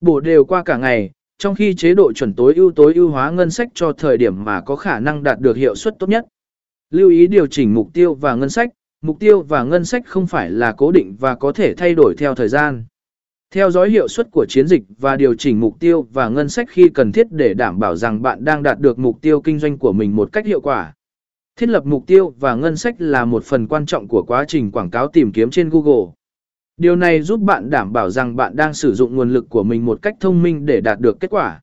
Bổ đều qua cả ngày, trong khi chế độ chuẩn tối ưu tối ưu hóa ngân sách cho thời điểm mà có khả năng đạt được hiệu suất tốt nhất. Lưu ý điều chỉnh mục tiêu và ngân sách, mục tiêu và ngân sách không phải là cố định và có thể thay đổi theo thời gian. Theo dõi hiệu suất của chiến dịch và điều chỉnh mục tiêu và ngân sách khi cần thiết để đảm bảo rằng bạn đang đạt được mục tiêu kinh doanh của mình một cách hiệu quả. Thiết lập mục tiêu và ngân sách là một phần quan trọng của quá trình quảng cáo tìm kiếm trên Google. Điều này giúp bạn đảm bảo rằng bạn đang sử dụng nguồn lực của mình một cách thông minh để đạt được kết quả.